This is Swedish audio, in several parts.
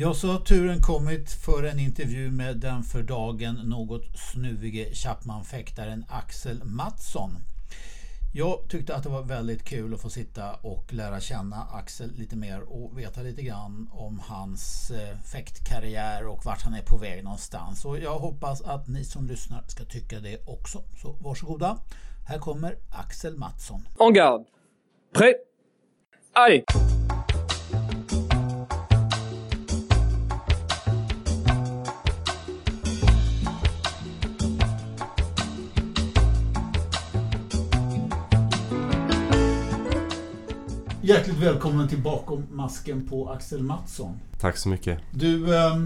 Ja, så har turen kommit för en intervju med den för dagen något snuvige Chapman-fäktaren Axel Mattsson. Jag tyckte att det var väldigt kul att få sitta och lära känna Axel lite mer och veta lite grann om hans eh, fäktkarriär och vart han är på väg någonstans. Och jag hoppas att ni som lyssnar ska tycka det också. Så varsågoda. Här kommer Axel Mattsson. Oh en garde. Prêt. Allez Hjärtligt välkommen till Bakom masken på Axel Mattsson. Tack så mycket. Du, eh,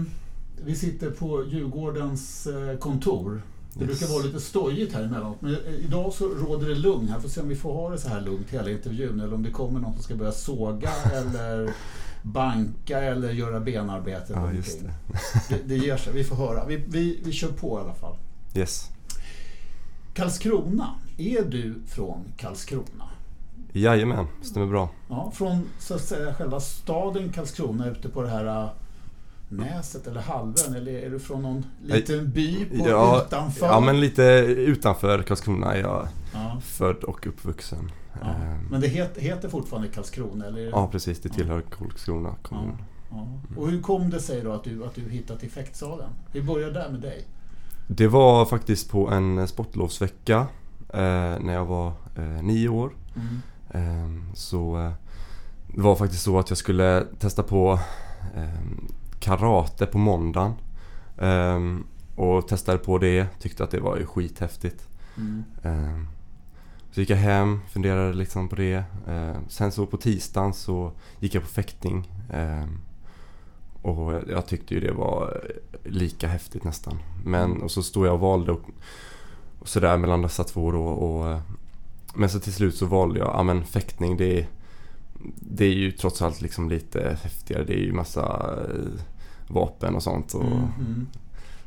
vi sitter på Djurgårdens eh, kontor. Det yes. brukar vara lite stojigt här emellanåt. Men eh, idag så råder det lugn här. Får se om vi får ha det så här lugnt hela intervjun. Eller om det kommer någon som ska börja såga eller banka eller göra benarbete. Ja, just det. det. det. ger sig. Vi får höra. Vi, vi, vi kör på i alla fall. Yes. Karlskrona. Är du från Karlskrona? Jajamän, stämmer bra. Ja, från så att säga själva staden Karlskrona ute på det här äh, Näset eller halvön eller är du från någon liten by på ja, utanför? Ja, men lite utanför Karlskrona är jag ja. född och uppvuxen. Ja. Ehm. Men det heter, heter fortfarande Karlskrona? Eller? Ja, precis. Det tillhör Karlskrona kommun. Och hur kom det sig då att du, att du hittade till fäktsalen? Vi börjar där med dig. Det var faktiskt på en sportlovsvecka eh, när jag var eh, nio år. Mm. Ehm, så eh, det var faktiskt så att jag skulle testa på ehm, karate på måndagen. Ehm, och testade på det, tyckte att det var ju skithäftigt. Mm. Så gick jag hem, funderade liksom på det. Sen så på tisdagen så gick jag på fäktning. Och jag tyckte ju det var lika häftigt nästan. Men mm. och så stod jag och valde och, och sådär mellan dessa två då. Och men så till slut så valde jag, ja men fäktning det är, det är ju trots allt liksom lite häftigare. Det är ju massa eh, vapen och sånt. Och, mm, mm.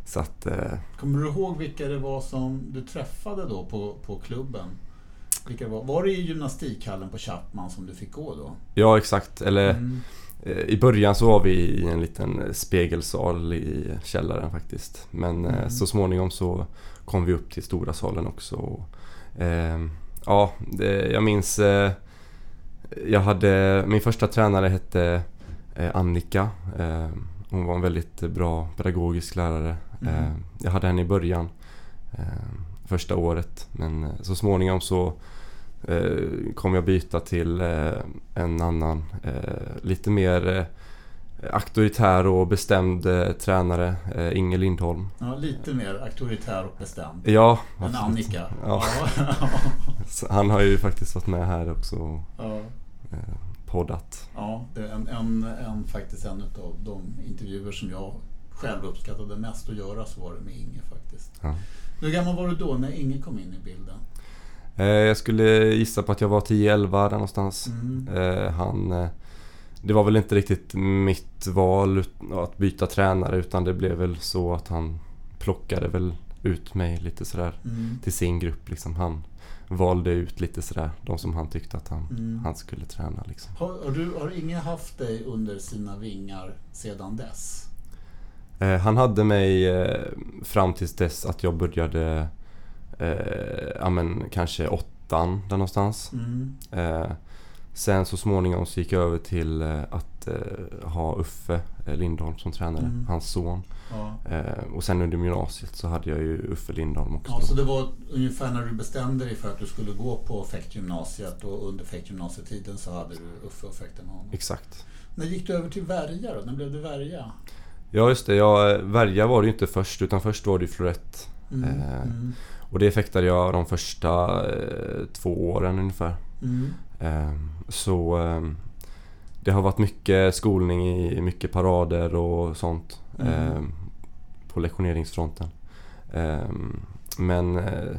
Så att, eh, Kommer du ihåg vilka det var som du träffade då på, på klubben? Vilka var, var det i gymnastikhallen på Chapman som du fick gå då? Ja exakt, eller mm. eh, i början så var vi i en liten spegelsal i källaren faktiskt. Men mm. så småningom så kom vi upp till stora salen också. Och, eh, ja, det, jag minns... Eh, jag hade... Min första tränare hette eh, Annika. Eh, hon var en väldigt bra pedagogisk lärare. Mm. jag hade henne i början, första året. Men så småningom så kom jag byta till en annan, lite mer auktoritär och bestämd eh, tränare, eh, Inge Lindholm. Ja, lite mer auktoritär och bestämd. Ja. Än Annika. Ja. han har ju faktiskt varit med här också och ja. eh, poddat. Ja, det är en, en, en, faktiskt en av de intervjuer som jag själv uppskattade mest att göra så var det med Inge faktiskt. Ja. Hur gammal var du då när Inge kom in i bilden? Eh, jag skulle gissa på att jag var 10-11 där någonstans. Mm. Eh, han eh, det var väl inte riktigt mitt val att byta tränare utan det blev väl så att han plockade väl ut mig lite sådär mm. till sin grupp. Liksom. Han valde ut lite sådär de som han tyckte att han, mm. han skulle träna. Liksom. Har, har, du, har ingen haft dig under sina vingar sedan dess? Eh, han hade mig eh, fram tills dess att jag började eh, ja, men, kanske åttan där någonstans. Mm. Eh, Sen så småningom så gick jag över till eh, att eh, ha Uffe eh, Lindholm som tränare, mm. hans son. Ja. och sen under gymnasiet så hade jag ju Uffe Lindholm också. Ja, så det var ungefär när du bestämde dig för att du skulle gå på fäktgymnasiet och under fäktgymnasietiden så hade du Uffe och fäkten honom? Exakt. När gick du över till Värja då? När blev du Värja? Ja just det, ja, Värja var det ju inte först utan först var det ju Florett. Mm. Eh, mm. Och det fäktade jag de första eh, två åren ungefär. Mm. Ehm, så ehm, det har varit mycket skolning i mycket parader och sånt mm. Ehm, på lektioneringsfronten. Men eh,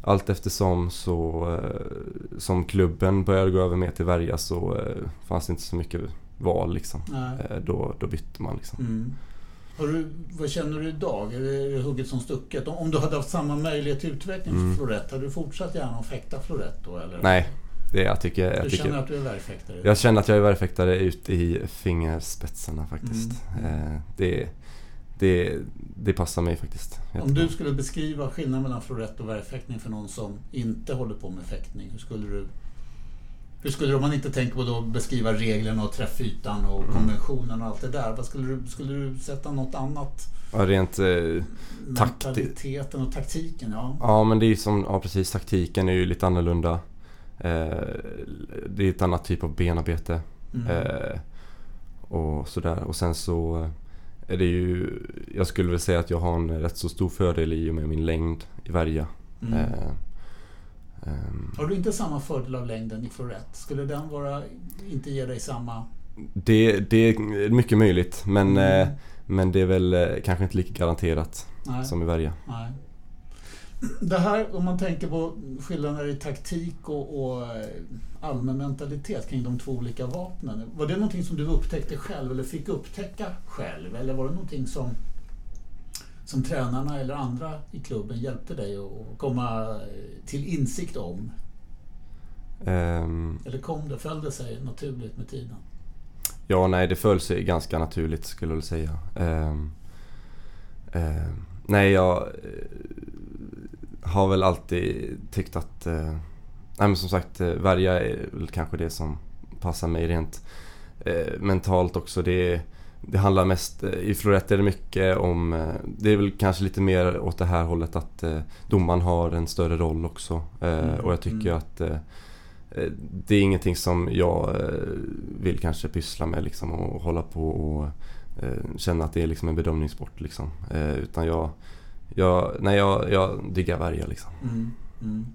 allt eftersom så eh, som klubben började gå över mer till Värja så eh, fanns det inte så mycket val liksom. Då, då bytte man liksom. Mm. Du, vad känner du idag? Är det hugget som stucket? Om du hade haft samma möjlighet till utveckling för mm. Florett, hade du fortsatt gärna att fäkta Florett då? Eller? Nej, det jag tycker jag. Du tycker, känner att du är värjfäktare? Jag känner att jag är värjfäktare ut i fingerspetsarna faktiskt. Mm. Eh, det, det, det passar mig faktiskt. Om du skulle beskriva skillnaden mellan florett och värjfäktning för någon som inte håller på med fäktning, hur skulle du hur skulle du, om man inte tänker på att beskriva reglerna och träffytan och Mm. konventionen och allt det där. Vad skulle du, skulle du sätta något annat? Ja, rent eh, Mentaliteten och taktiken, ja. Ja men det är ju som, ja precis taktiken är ju lite annorlunda. Eh, det är ett annat typ av benarbete. Mm. Eh, och sådär. Och sen så är det ju, jag skulle väl säga att jag har en rätt så stor fördel i och med min längd i värja. Mm. Eh, ehm, Har du inte samma fördel av längden i florett? Skulle den vara, inte ge dig samma... det, det är mycket möjligt men, Mm. eh, men det är väl eh, kanske inte lika garanterat Nej. som i värja. Nej. Det här, om man tänker på skillnader i taktik och, och eh, allmän mentalitet kring de två olika vapnen. Var det någonting som du upptäckte själv eller fick upptäcka själv? Eller var det någonting som, som tränarna eller andra i klubben hjälpte dig att komma eh, till insikt om? Ehm, Eller kom det, föll det sig naturligt med tiden? Ja, nej det föll sig ganska naturligt skulle jag säga. Ehm, ehm, nej, jag eh, har väl alltid tyckt att... eh, nej men som sagt, eh, värja är väl kanske det som passar mig rent eh, mentalt också. Det, det handlar mest... eh, I florett är det mycket om... eh, det är väl kanske lite mer åt det här hållet att eh, domaren har en större roll också. Mm, och jag tycker mm. att... Det är ingenting som jag vill kanske pyssla med liksom och hålla på och känna att det är liksom en bedömningssport liksom. Utan jag, jag, nej, jag, jag diggar värja liksom. Mm, mm.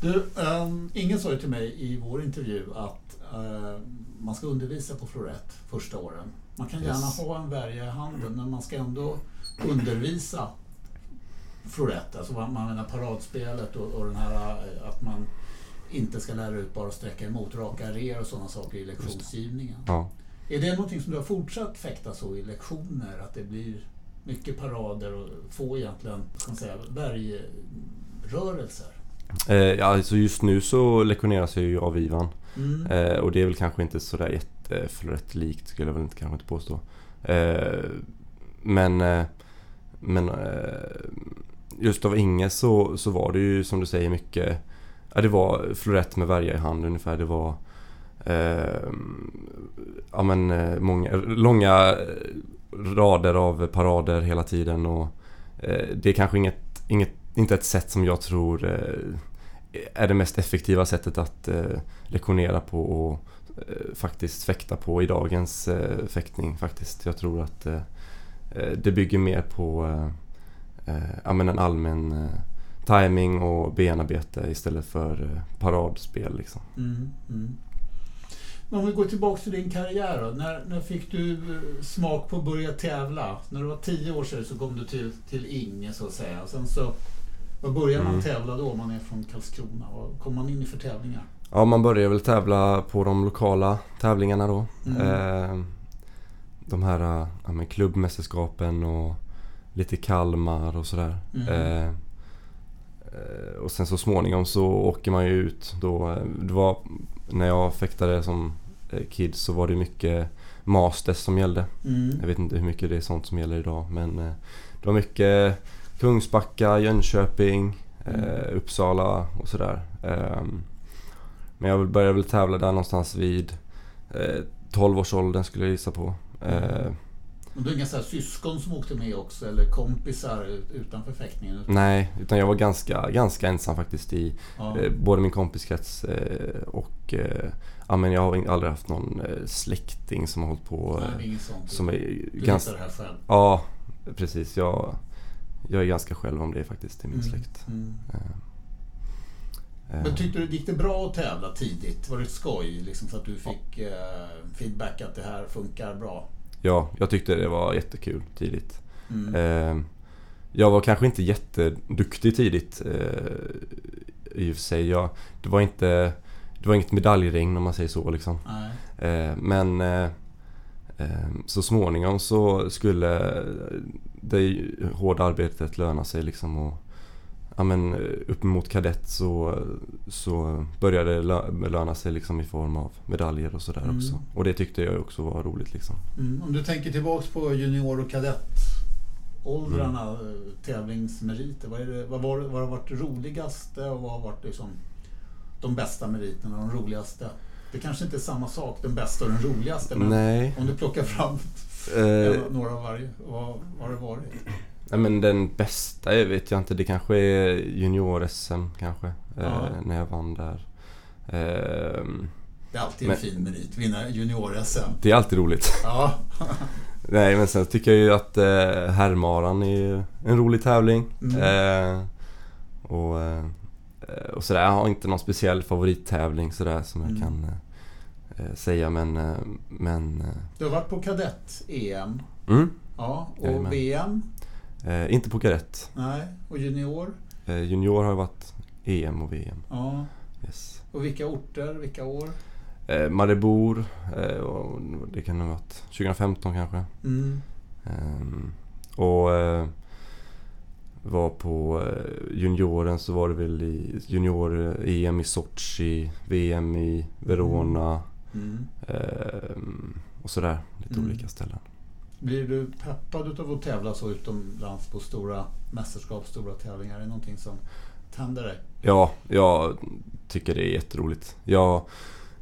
Du, ehm, ingen sa ju till mig i vår intervju att eh, man ska undervisa på florett första åren. Man kan gärna Yes. ha en värja i handen men man ska ändå undervisa florett. Alltså man menar paradspelet och, och den här eh, att man inte ska lära ut bara att sträcka emot, raka reor och sådana saker i lektionsgivningen. Ja. Är det någonting som du har fortsatt fäkta så i lektioner? Att det blir mycket parader och få egentligen, ska man säga, bergrörelser? Eh, ja, alltså just nu så lektioneras jag ju av Ivan. Mm. Eh, och det är väl kanske inte sådär jätteflorett likt skulle jag väl inte, kanske inte påstå. Eh, men eh, men eh, just av Inge så, så var det ju som du säger mycket Ja det var florett med värja i hand ungefär. Det var eh, Eh, ja men eh, många, långa eh, rader av parader hela tiden och eh, det är kanske inget, inget, inte ett sätt som jag tror eh, är det mest effektiva sättet att eh, lektionera på och eh, faktiskt fäkta på i dagens eh, fäktning faktiskt. Jag tror att eh, det bygger mer på eh, eh, ja, men en allmän eh, timing och benarbete istället för eh, paradspel liksom. Mm, mm. Men om vi går tillbaka till din karriär då. När, när fick du eh, smak på att börja tävla? När du var tio år sedan så kom du till, till Inge så att säga. Och sen så, vad börjar man Mm. tävla då om man är från Karlskrona? Vad kommer man in i för tävlingar? Ja, man börjar väl tävla på de lokala tävlingarna då. Mm. Eh, de här eh, ja, men klubbmästerskapen och lite Kalmar och sådär. Mm. Eh, eh, och sen så småningom så åker man ju ut då. Det var när jag fäktade som eh, kid så var det mycket Masters som gällde. Mm. Jag vet inte hur mycket det är sånt som gäller idag men eh, det var mycket Kungsbacka, Jönköping, Mm. eh, Uppsala och sådär. Ehm, men jag började väl tävla där någonstans vid eh, 12-årsåldern skulle jag gissa på. Eh, Och du har inga så syskon som åkte med också eller kompisar ut- utanför fäktningen? nej, utan jag var ganska, ganska ensam faktiskt i Ja. eh, både min kompiskrets eh, och eh, ja, men jag har aldrig haft någon släkting som har hållit på. Nej, inget sånt. som är du ganska... det här själv? Ja, precis. Jag, jag är ganska själv om det faktiskt i min Mm, släkt. mm. Men tyckte du, gick det bra att tävla tidigt? Var det ett skoj liksom, så att du fick feedback att det här funkar bra? Ja, jag tyckte det var jättekul tidigt. Mm. Eh, jag var kanske inte jätteduktig tidigt eh, i och för sig. Jag, det, var inte, det var inget medaljregn om man säger så liksom. Nej. Eh, men eh, eh, så småningom så skulle det hårda arbetet löna sig liksom. Och, ja, men, uppemot kadett så, så började det lö- löna sig liksom i form av medaljer och sådär Mm. också. Och det tyckte jag också var roligt liksom. Mm. Om du tänker tillbaks på junior och kadettåldrarna, Mm. eh, tävlingsmeriter. Vad, är det, vad, var, vad har varit roligaste och vad har varit liksom de bästa meriterna, de roligaste? Det kanske inte är samma sak, den bästa och den roligaste, men Nej. om du plockar fram Eh, några av varje, vad vad har det varit? Nej men den bästa jag vet jag inte. Det kanske är junior-SM kanske. Ja. Eh, när jag vann där. Ehm, Det är alltid en Men- fin merit, vinna junior-SM. det är alltid roligt. Ja. Nej men sen tycker jag ju att eh, herrmaran är en rolig tävling. Mm. Eh, och, och sådär. Jag har inte någon speciell favorittävling sådär som jag Mm. kan säga men... Men Du har varit på kadett-EM. mm, Ja, och Jajamän. VM? Eh, inte på kadett. Nej. Och junior? Eh, junior har varit EM och VM. Ja. Yes. Och vilka orter, vilka år? Eh, Maribor, eh, och det kan ha varit 2015 kanske. Mm. Ehm, och eh, var på eh, junioren så var det väl i junior-EM i Sochi, VM i Verona Mm. ehm, och sådär. Lite Mm. olika ställen. Blir du peppad utav att tävla så utomlands på stora mästerskap, stora tävlingar? Är det någonting som tänder dig? Ja, jag tycker det är jätteroligt. Jag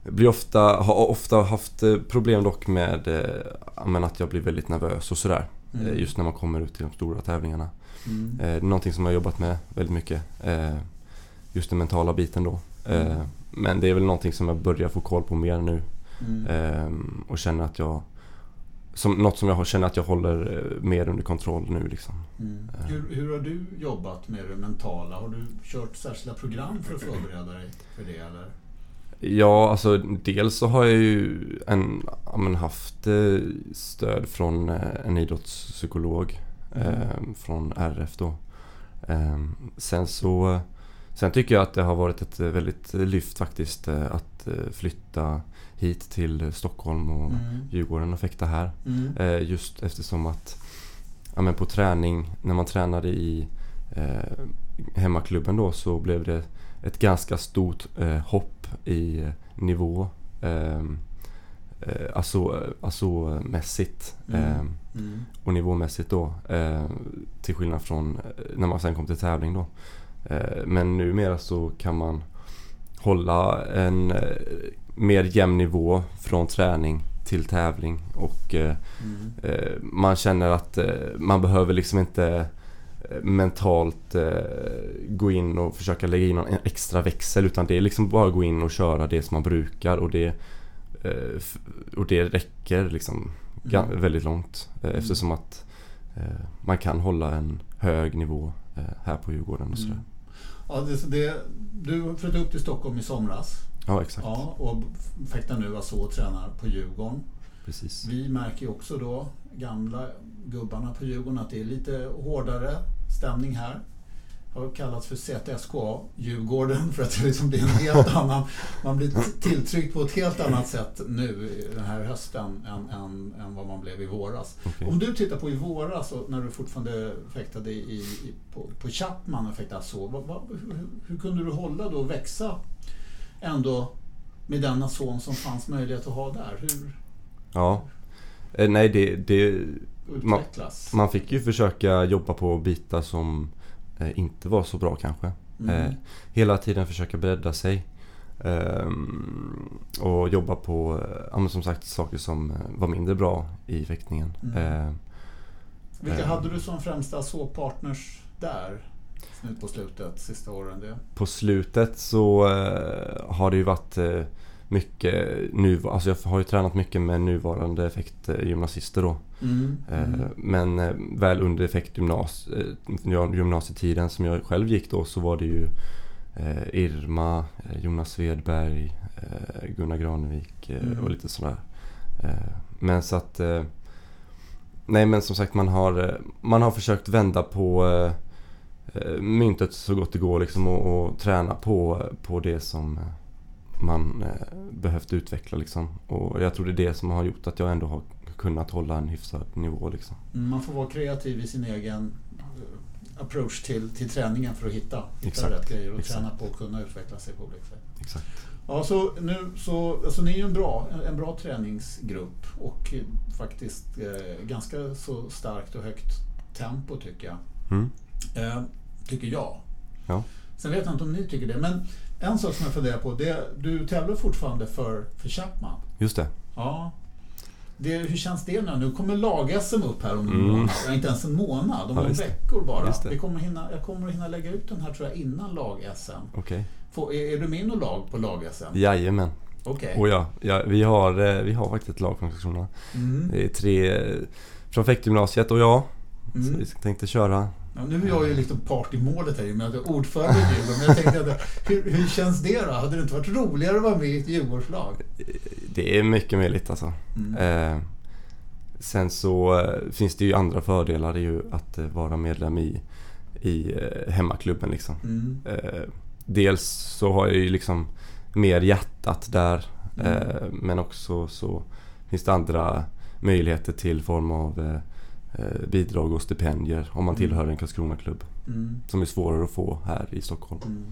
blir ofta, har ofta haft eh, problem dock med eh, att jag blir väldigt nervös och sådär. Mm. Eh, Just när man kommer ut till de stora tävlingarna. Mm. Eh, någonting som jag har jobbat med väldigt mycket. eh, Just den mentala biten då. Mm. Men det är väl någonting som jag börjar få koll på mer nu. Mm. Ehm, Och känner att jag... Som, något som jag har- känner att jag håller eh, mer under kontroll nu liksom. Mm. Eh. Hur, hur har du jobbat med det mentala? Har du kört särskilda program för att förbereda dig för det? Eller? Ja, alltså dels så har jag ju en, ja, men haft eh, stöd från en idrottspsykolog Mm. eh, från RF då. Eh, sen så Sen tycker jag att det har varit ett väldigt lyft faktiskt att eh, flytta hit till Stockholm och Mm. Djurgården och fäkta här. Mm. Eh, just eftersom att ja, men på träning, när man tränade i eh, hemmaklubben då så blev det ett ganska stort eh, hopp i eh, nivå. Eh, eh, alltså, alltså mässigt Mm. eh, Mm. och nivåmässigt då. Eh, till skillnad från eh, när man sen kom till tävling då. Eh, men numera så kan man hålla en mer jämn nivå från träning till tävling och eh, Mm. Eh, man känner att eh, man behöver liksom inte eh, mentalt eh, gå in och försöka lägga in en extra växel utan det är liksom bara gå in och köra det som man brukar och det, och det räcker liksom Mm. väldigt långt Mm. eftersom att man kan hålla en hög nivå här på Djurgården och sådär. Mm. Ja, det, det, du flyttade upp till Stockholm i somras Ja exakt, ja, och fäktar nu alltså och tränar på Djurgården. precis. Vi märker ju också då, gamla gubbarna på Djurgården, att det är lite hårdare stämning här. Har kallats för ZSKA, Djurgården, för att det liksom blir en helt annan... Man blir tilltryckt på ett helt annat sätt nu den här hösten än, än, än vad man blev i våras. Okej. Om du tittar på i våras, och när du fortfarande fäktade i, i, på, på Chapman och fäktade så, vad, vad, hur, hur kunde du hålla då och växa ändå med denna son som fanns möjlighet att ha där? Hur Ja. Eh, nej det, det, Man- man fick ju försöka jobba på bitar som eh, inte var så bra kanske. Mm. Eh, hela tiden försöka bredda sig. Ehm, och jobba på, ja, som sagt, saker som eh, var mindre bra i fäktningen. Mm. Eh, Vilka eh. hade du som främsta så-partners där? Nu på slutet, sista åren? Det. på slutet så eh, har det ju varit eh, mycket nu, alltså jag har ju tränat mycket med nuvarande effektgymnasister då. Mm. Eh, Mm. Men eh, väl under effektgymnas, eh, ja, gymnasietiden som jag själv gick då så var det ju eh, Irma, eh, Jonas Svedberg, eh, Gunnar Granevik eh, Mm. och lite sådär. Eh, men så att... Eh, nej men som sagt man har, man har försökt vända på myntet så gott det går liksom och, och träna på, på det som eh, man eh, behövt utveckla liksom. Och jag tror det är det som har gjort att jag ändå har kunnat hålla en hyfsad nivå liksom. Mm, Man får vara kreativ i sin egen, approach till, till träningen för att hitta, hitta Exakt, rätt grejer och exakt. träna på och kunna utveckla sig på olika sätt. Exakt. Ja, så nu så, alltså ni är ju en bra, en bra träningsgrupp och eh, faktiskt eh, ganska så starkt och högt tempo tycker jag. Mm. Eh, tycker jag. Ja. Sen vet jag inte om ni tycker det, men en sak som jag funderar på, det du tävlar fortfarande för, för Chapman. Just det. Ja. Det, hur känns det nu? Nu kommer lag-SM upp här om Mm. månad. Inte ens en månad, om Ja, några veckor bara. Vi kommer hinna, jag kommer att hinna lägga ut den här tror jag innan lag-SM. Okej. Får- Är, är du med i något lag på lag-SM? Jajamän. Okej. Och ja, ja vi, har, eh, vi har faktiskt ett lag från Karlskrona. Mm. Det är tre eh, från fäktgymnasiet och jag. Så Mm. vi tänkte köra. Ja, nu är jag ju liksom part i målet här i och med att jag är ordförande i Djurgården. Men jag tänkte, att, hur, hur känns det då? Hade det inte varit roligare att vara med i ett Djurgårdslag? Det är mycket möjligt alltså. Mm. Eh, sen så eh, finns det ju andra fördelar. Det är ju att eh, vara medlem i, i eh, hemmaklubben liksom. Mm. Eh, dels så har jag ju liksom mer hjärtat där. Mm. Eh, men också så finns det andra möjligheter till form av bidrag och stipendier om man Mm. tillhör en Karlskrona-klubb. Mm. Som är svårare att få här i Stockholm. Mm.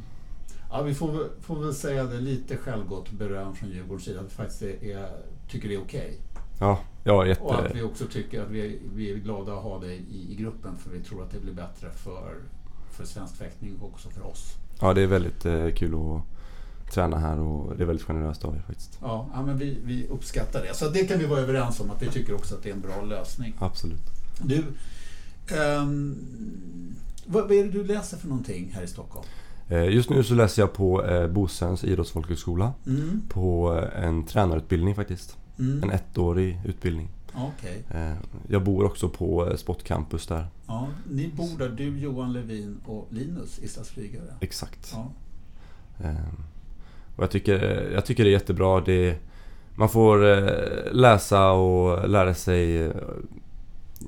Ja, vi får, får väl säga det lite självgott beröm från Djurgårdens sida. Att vi faktiskt är, är, tycker det är okej. Ja, ja Och att jätte... vi också tycker att vi är, vi är glada att ha dig i, i gruppen för vi tror att det blir bättre för, för svensk fäktning och också för oss. Ja, det är väldigt eh, kul att träna här och det är väldigt generöst av er faktiskt. Ja, ja men vi, vi uppskattar det. Så det kan vi vara överens om att vi tycker också att det är en bra lösning. Absolut. Du, ehm, vad, vad är det du läser för någonting här i Stockholm? Eh, just nu så läser jag på eh, Bosöns idrottsfolkhögskola. Mm, På eh, en tränarutbildning faktiskt. mm, En ettårig utbildning. Eh, jag bor också på Sportcampus där. Ja, ni bor där, du, Johan Levin och Linus, Islas flygare. Exakt. Ja. Eh, och jag tycker, jag tycker det är jättebra. Det, man får läsa och lära sig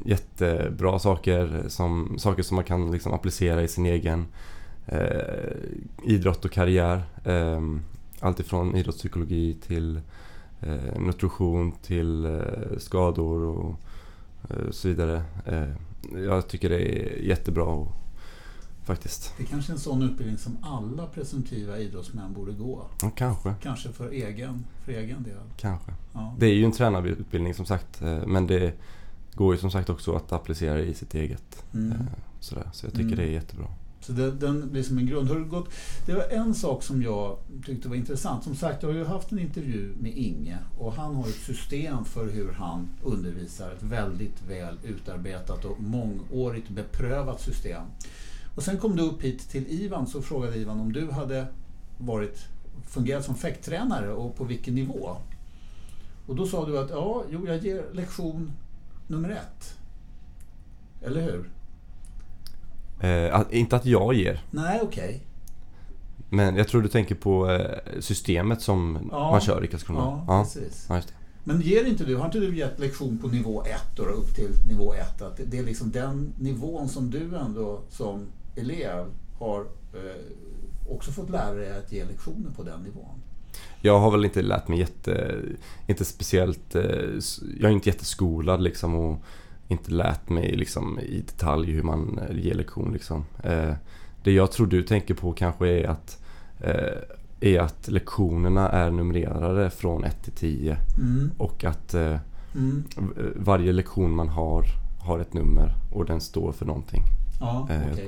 jättebra saker. Som, saker som man kan liksom applicera i sin egen eh, idrott och karriär. Eh, allt ifrån idrottspsykologi till eh, nutrition till eh, skador och eh, så vidare. Eh, jag tycker det är jättebra och, faktiskt. Det är kanske är en sån utbildning som alla presumtiva idrottsmän borde gå. Ja, kanske, Kanske för egen, för egen del. kanske. Ja. Det är ju en tränarutbildning som sagt eh, men det går ju som sagt också att applicera i sitt eget. Mm. eh, Sådär. Så jag tycker Mm. det är jättebra. Så det, den blir som en grund. Har det, gått, det var en sak som jag tyckte var intressant. Som sagt, jag har ju haft en intervju med Inge och han har ett system för hur han undervisar. Ett väldigt väl utarbetat och mångårigt beprövat system. Och sen kom du upp hit till Ivan så frågade Ivan om du hade varit, fungerat som fäkttränare och på vilken nivå. Och då sa du att ja, jo, jag ger lektion nummer ett. Eller hur? Eh, inte att jag ger, Nej, okej. men jag tror du tänker på eh, systemet som Ja. man kör i Karlskrona. Ja, precis. ja, just det. Men ger inte du, har inte du gett lektion på nivå 1 då, upp till nivå 1? Att det- det är liksom den nivån som du ändå som elev har eh, också fått lära dig att ge lektioner på den nivån? Jag har väl inte lärt mig jätte... Inte speciellt... eh, Jag är inte jätteskolad liksom och inte lärt mig liksom i detalj hur man eh, ger lektion liksom. Eh, Det jag tror du tänker på kanske är att är att lektionerna är numrerade från 1 till 10 Mm. och att Mm. varje lektion man har har ett nummer och den står för någonting. Ja. Så,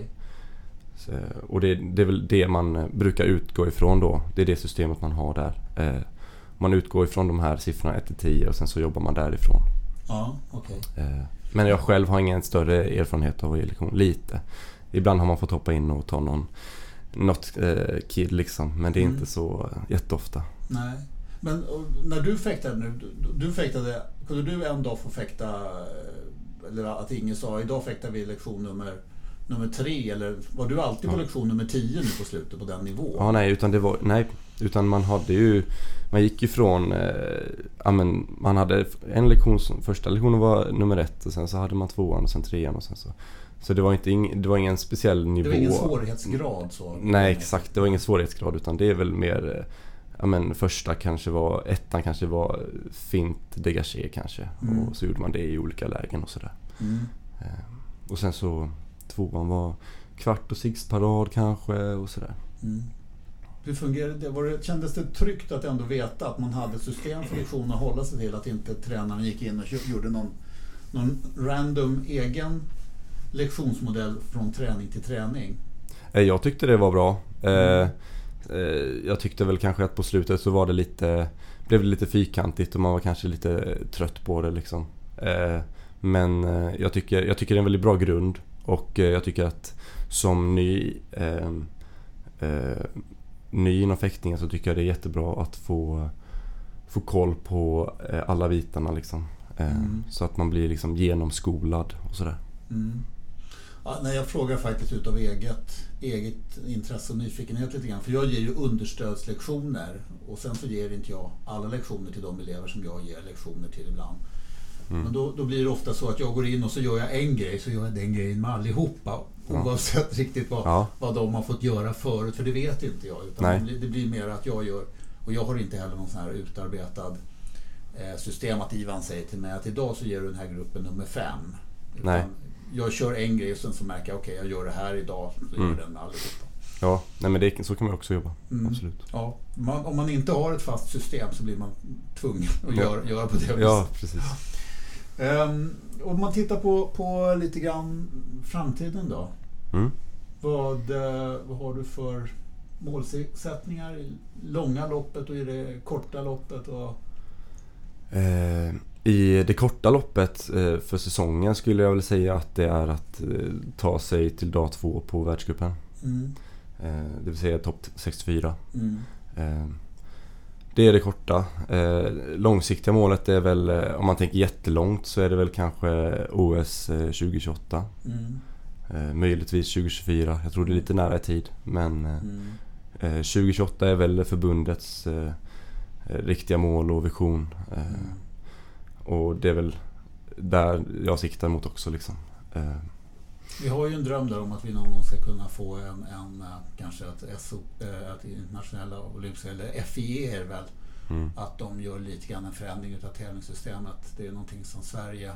och det, det är väl det man eh, brukar utgå ifrån då. Det är det systemet man har där. Eh, Man utgår ifrån de här siffrorna 1 till 10 och sen så jobbar man därifrån. Ja. Eh, Men jag själv har ingen större erfarenhet av att ge lektion. Lite. Ibland har man fått hoppa in och ta någon något eh, kid liksom. Men det är Mm. inte så eh, jätteofta. Nej. Men när du fäktade nu, du, fäktade, kunde du en dag få fäkta, eh, eller att ingen sa idag fäktar vi lektion nummer, nummer tre eller var du alltid på lektion nummer 10 nu på slutet på den nivån? Ja, nej, utan det var... Nej, utan man hade ju... Man gick ju från... Eh, ja, men man hade en lektion. Första lektionen var nummer ett och sen så hade man tvåan och sen trean och sen så... Så det var inte ing, det var ingen speciell nivå. Det var ingen svårighetsgrad så? Nej, exakt. Det var ingen svårighetsgrad utan det är väl mer... eh, Ja men första kanske var... Ettan kanske var fint dégagé kanske. Mm. Och så gjorde man det i olika lägen och sådär. Mm. Och sen så tvåan var kvart och six per rad kanske och sådär. Mm. Hur fungerade det? Var det? Kändes det tryggt att ändå veta att man hade system för lektionen att hålla sig till? Att inte tränaren gick in och gjorde någon, någon random egen lektionsmodell från träning till träning? Eh, jag tyckte det var bra. Mm. Jag tyckte väl kanske att på slutet så var det lite blev det lite fyrkantigt och man var kanske lite trött på det liksom. Men jag tycker, jag tycker det är en väldigt bra grund och jag tycker att som ny eh, eh, ny inom fäktningen så tycker jag det är jättebra att få, få koll på eh, alla bitarna liksom. Eh, mm. Så att man blir liksom genomskolad och sådär. Mm. Ja, nej, jag frågar faktiskt utav eget, eget intresse och nyfikenhet lite grann. För jag ger ju understödslektioner och sen så ger inte jag alla lektioner till de elever som jag ger lektioner till ibland. Mm. Men då, då blir det ofta så att jag går in och så gör jag en grej, så gör jag den grejen med allihopa. Oavsett ja. riktigt vad, ja. vad de har fått göra förut, för det vet inte jag. Utan det, det blir mer att jag gör, och jag har inte heller någon sån här utarbetad eh, system att Ivan säger till mig att idag så ger du den här gruppen nummer fem. Nej. Jag kör en grej och sen så märker jag okej okay, jag gör det här idag, så mm. gör den med allihopa. Ja, nej men det, så kan man också jobba. Mm. Absolut. Ja, man, om man inte har ett fast system så blir man tvungen att ja. göra, göra på det viset. Ja, precis. Um, om man tittar på, på lite grann framtiden då. Mm. Vad, eh, vad har du för målsättningar i långa loppet och i det korta loppet? Och... Eh, I det korta loppet eh, för säsongen skulle jag väl säga att det är att eh, ta sig till dag två på världscupen. Mm. Det vill säga topp 64. Mm. Eh, det är det korta. Eh, långsiktiga målet är väl, eh, om man tänker jättelångt, så är det väl kanske OS 2028. Eh, mm. Eh, möjligtvis 2024. Jag tror det är lite nära i tid. Men eh, mm. 2028 är väl förbundets riktiga mål och vision. Mm. Och det är väl där jag siktar mot också. Liksom. Vi har ju en dröm där om att vi någon gång ska kunna få en, en eh, kanske ett, SO, eh, ett internationella olympiska, eller FIE är det väl, mm. att de gör lite grann en förändring av tävlingssystemet. Det är någonting som Sverige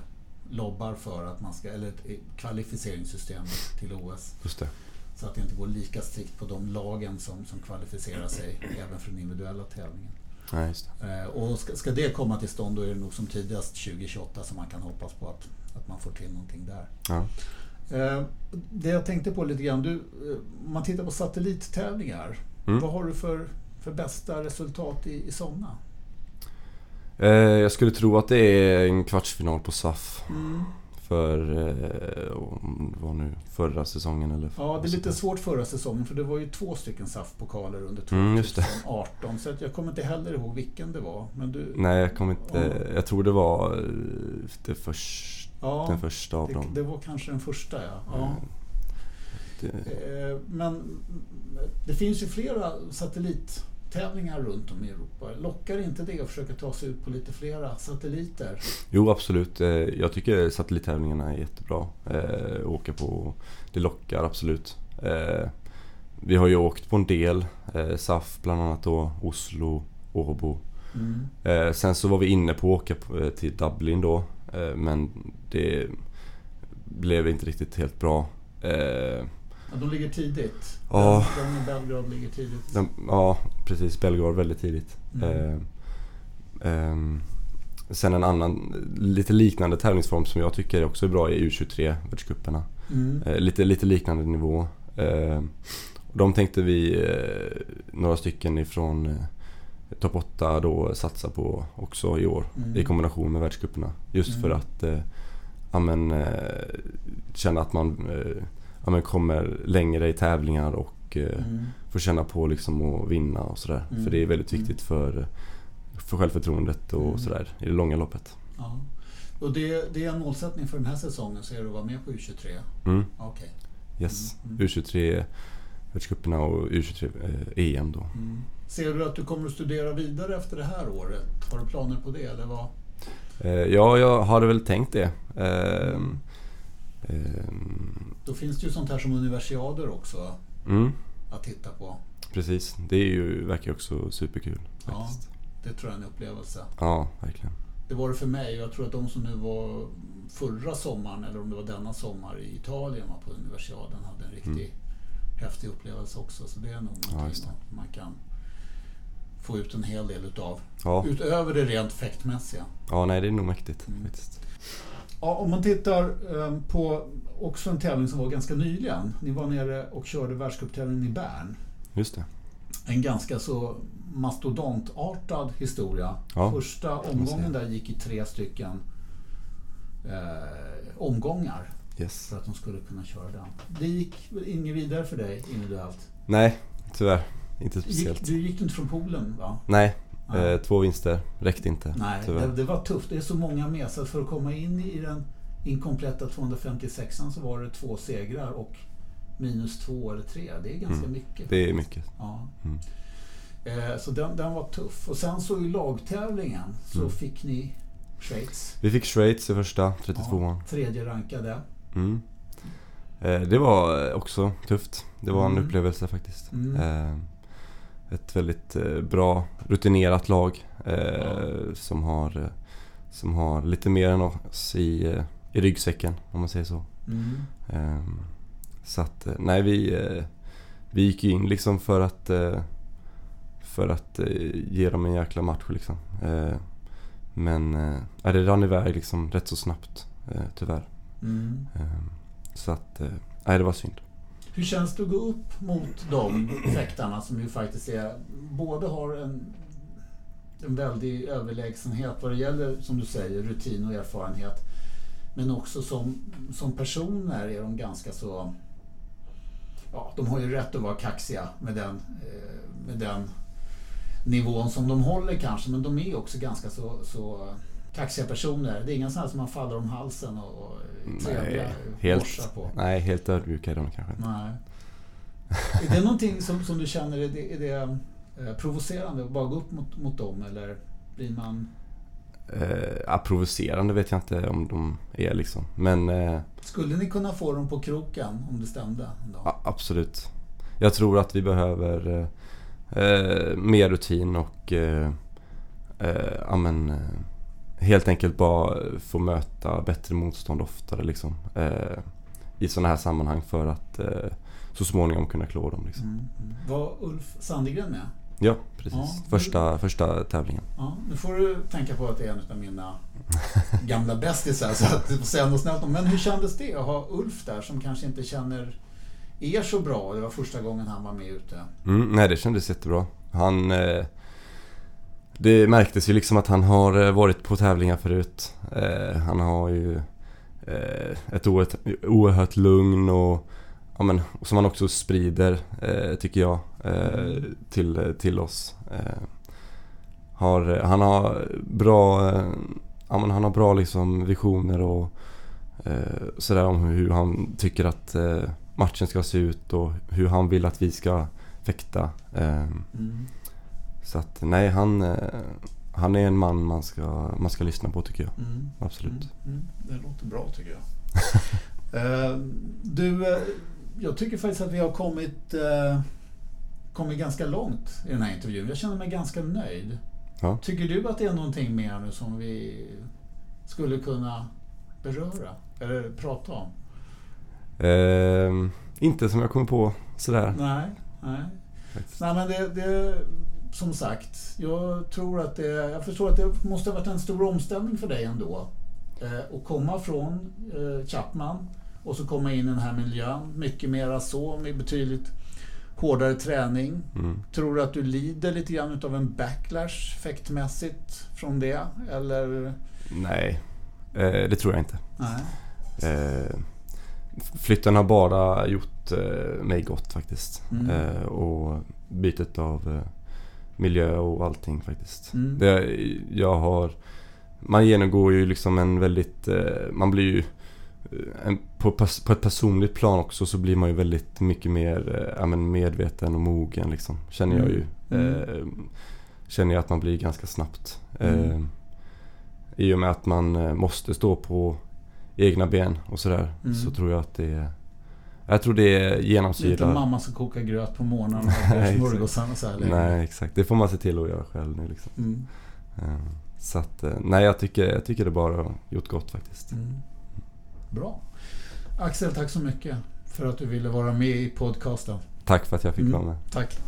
lobbar för, att man ska, eller ett kvalificeringssystem till OS. Just det. Så att det inte går lika strikt på de lagen som, som kvalificerar sig även för den individuella tävlingen. Ja, det. Eh, och ska, ska, det komma till stånd då är det nog som tidigast 2028 som man kan hoppas på att, att man får till någonting där. Ja. Eh, det jag tänkte på lite grann, du, eh, om man tittar på satellittävlingar, mm. vad har du för, för bästa resultat i, i sådana? Eh, jag skulle tro att det är en kvartsfinal på SAF. Mm. För, vad nu, förra säsongen eller? Ja, det är lite svårt förra säsongen för det var ju två stycken SAF-pokaler under 2018. Mm, så jag kommer inte heller ihåg vilken det var. Men du, Nej, jag kommer inte. Ja. Jag tror det var det första Ja, den första av det, dem. Det var kanske den första ja. ja. Det... Eh, men det finns ju flera satellittävlingar runt om i Europa. Lockar inte det att försöka ta sig ut på lite flera satelliter? Jo absolut. Eh, jag tycker satellittävlingarna är jättebra att eh, åka på. Det lockar absolut. Vi har ju åkt på en del. SAF bland annat då. Oslo, Åbo. Mm. Sen så var vi inne på att åka till Dublin då Eh, men det blev inte riktigt helt bra. Eh, ja, de ligger tidigt. Ja. De, i Belgrad ligger tidigt. De, ja, precis. Belgrad väldigt tidigt. Mm. Eh, eh, sen en annan, lite liknande tävlingsform som jag tycker också är bra är U23, världscuperna. Mm. Eh, lite, lite liknande nivå. Eh, de tänkte vi, några stycken ifrån topp 8 då satsa på också i år mm. i kombination med världscuperna. Just mm. för att eh, amen, eh, känna att man eh, amen, kommer längre i tävlingar och eh, mm. får känna på liksom att vinna och sådär. För mm. det är väldigt mm. viktigt för, för självförtroendet och mm. sådär i det långa loppet. Ja. Och det, det, är en målsättning för den här säsongen, så är det att vara med på U23? Mm. Okay. Yes, U23 världscuperna och U23 eh, EM då. Mm. Ser du att du kommer att studera vidare efter det här året? Har du planer på det? Eller vad? Eh, ja, jag hade väl tänkt det. Eh, då finns det ju sånt här som universiader också mm. att titta på. Precis, det är ju, verkar ju också superkul. Faktiskt. Ja, det tror jag är en upplevelse. Ja, verkligen. Det var det för mig och jag tror att de som nu var förra sommaren eller om det var denna sommar i Italien på universiaden hade en riktigt mm. häftig upplevelse också. Så det är nog någonting ja, man kan få ut en hel del utav. Ja. Utöver det rent fäktmässiga. Ja, nej det är nog mäktigt mm. Ja, om man tittar eh, på också en tävling som var ganska nyligen. Ni var nere och körde världscuptävlingen i Bern. Just det. En ganska så mastodontartad historia. Ja. Första omgången där gick i tre stycken eh, omgångar. Yes. För att de skulle kunna köra den. Det gick inget vidare för dig individuellt? Nej, tyvärr. Inte speciellt. Gick, du gick inte från poolen va? Nej, eh, två vinster räckte inte. Nej, det, det, var tufft. Det är så många med. Så för att komma in i den inkompletta 256an så var det två segrar och minus två eller tre. Det är ganska mm. mycket. Det är mycket. Ja. Mm. Eh, så den, den var tuff. Och sen så i lagtävlingen så mm. fick ni Schweiz. Vi fick Schweiz i första, 32an. Ja, tredje rankade. Mm. Eh, det var också tufft. Det var en mm. upplevelse faktiskt. Mm. Eh, ett väldigt eh, bra rutinerat lag ja. som, har, som har lite mer än oss i, i ryggsäcken om man säger så. Mm. Ehm, så att nej vi, vi gick in liksom för att för att ge dem en jäkla match liksom. Men äh, det rann iväg liksom rätt så snabbt tyvärr. Mm. Ehm, så att, nej det var synd. Hur känns det att gå upp mot de fäktarna som ju faktiskt är, både har en, en väldig överlägsenhet vad det gäller, som du säger, rutin och erfarenhet. Men också som, som personer är de ganska så... Ja, de har ju rätt att vara kaxiga med den, eh, med den nivån som de håller kanske. Men de är också ganska så, så kaxiga personer. Det är inga sådana som man faller om halsen och nej, helt, på. Nej, helt ödmjuka är de kanske Nej. Är det någonting som, som du känner, är det, är det eh, provocerande att bara gå upp mot, mot dem eller blir man... Eh, provocerande vet jag inte om de är liksom. Men... Eh, Skulle ni kunna få dem på kroken om det stämde? Ja, absolut. Jag tror att vi behöver eh, eh mer rutin och eh, eh, amen, helt enkelt bara få möta bättre motstånd oftare liksom. Eh, I sådana här sammanhang för att eh, så småningom kunna klå dem. Liksom. Mm, mm. Var Ulf Sandegren med? Ja, precis. Ja, första, första tävlingen. Ja, nu får du tänka på att det är en av mina gamla bästisar så att du får säga något snällt om. Men hur kändes det att ha Ulf där som kanske inte känner er så bra? Det var första gången han var med ute. Mm, nej, det kändes jättebra. Han... Eh, det märktes ju liksom att han har eh, varit på tävlingar förut. Eh, han har ju eh, ett oerhört, oerhört lugn och ja, men, som han också sprider, eh, tycker jag, eh, till, till oss. Eh, har, han har bra, eh, ja, men han har bra liksom visioner och eh, sådär om hur han tycker att matchen ska se ut och hur han vill att vi ska fäkta. Mm. Så att nej, han, eh, han är en man man ska, man ska lyssna på tycker jag. Mm. Absolut. Mm. Mm. Det låter bra tycker jag. uh, du, uh, jag tycker faktiskt att vi har kommit, kommit ganska långt i den här intervjun. Jag känner mig ganska nöjd. Ja. Tycker du att det är någonting mer nu som vi skulle kunna beröra eller prata om? Ehm, inte som jag kommer på sådär. Nej, nej. Nej men det, det som sagt, jag tror att det, jag förstår att det måste ha varit en stor omställning för dig ändå. Eh, att komma från eh, Chapman och så komma in i den här miljön. Mycket mera så, med betydligt hårdare träning. Mm. Tror du att du lider lite grann av en backlash fäktmässigt från det? Eller? Nej, eh, det tror jag inte. Eh, flytten har bara gjort eh, mig gott faktiskt. Mm. Eh, och bytet av eh, miljö och allting faktiskt. Mm. Det, jag har... Man genomgår ju liksom en väldigt... Eh, man blir ju... Eh, en, på, på ett personligt plan också så blir man ju väldigt mycket mer äh, medveten och mogen liksom. Känner jag ju. Mm. Eh, känner jag att man blir ganska snabbt. Mm. Eh, I och med att man måste stå på egna ben och sådär. Mm. Så tror jag att det jag tror det genomsyrar... Inte mamma ska koka gröt på morgonen och smörgåsarna så här Nej, exakt. Det får man se till att göra själv nu liksom. Mm. Så att, eh, nej jag tycker, jag tycker det bara har gjort gott faktiskt. Mm. Bra. Axel, tack så mycket för att du ville vara med i podcasten. Tack för att jag fick Mm. vara med. Tack.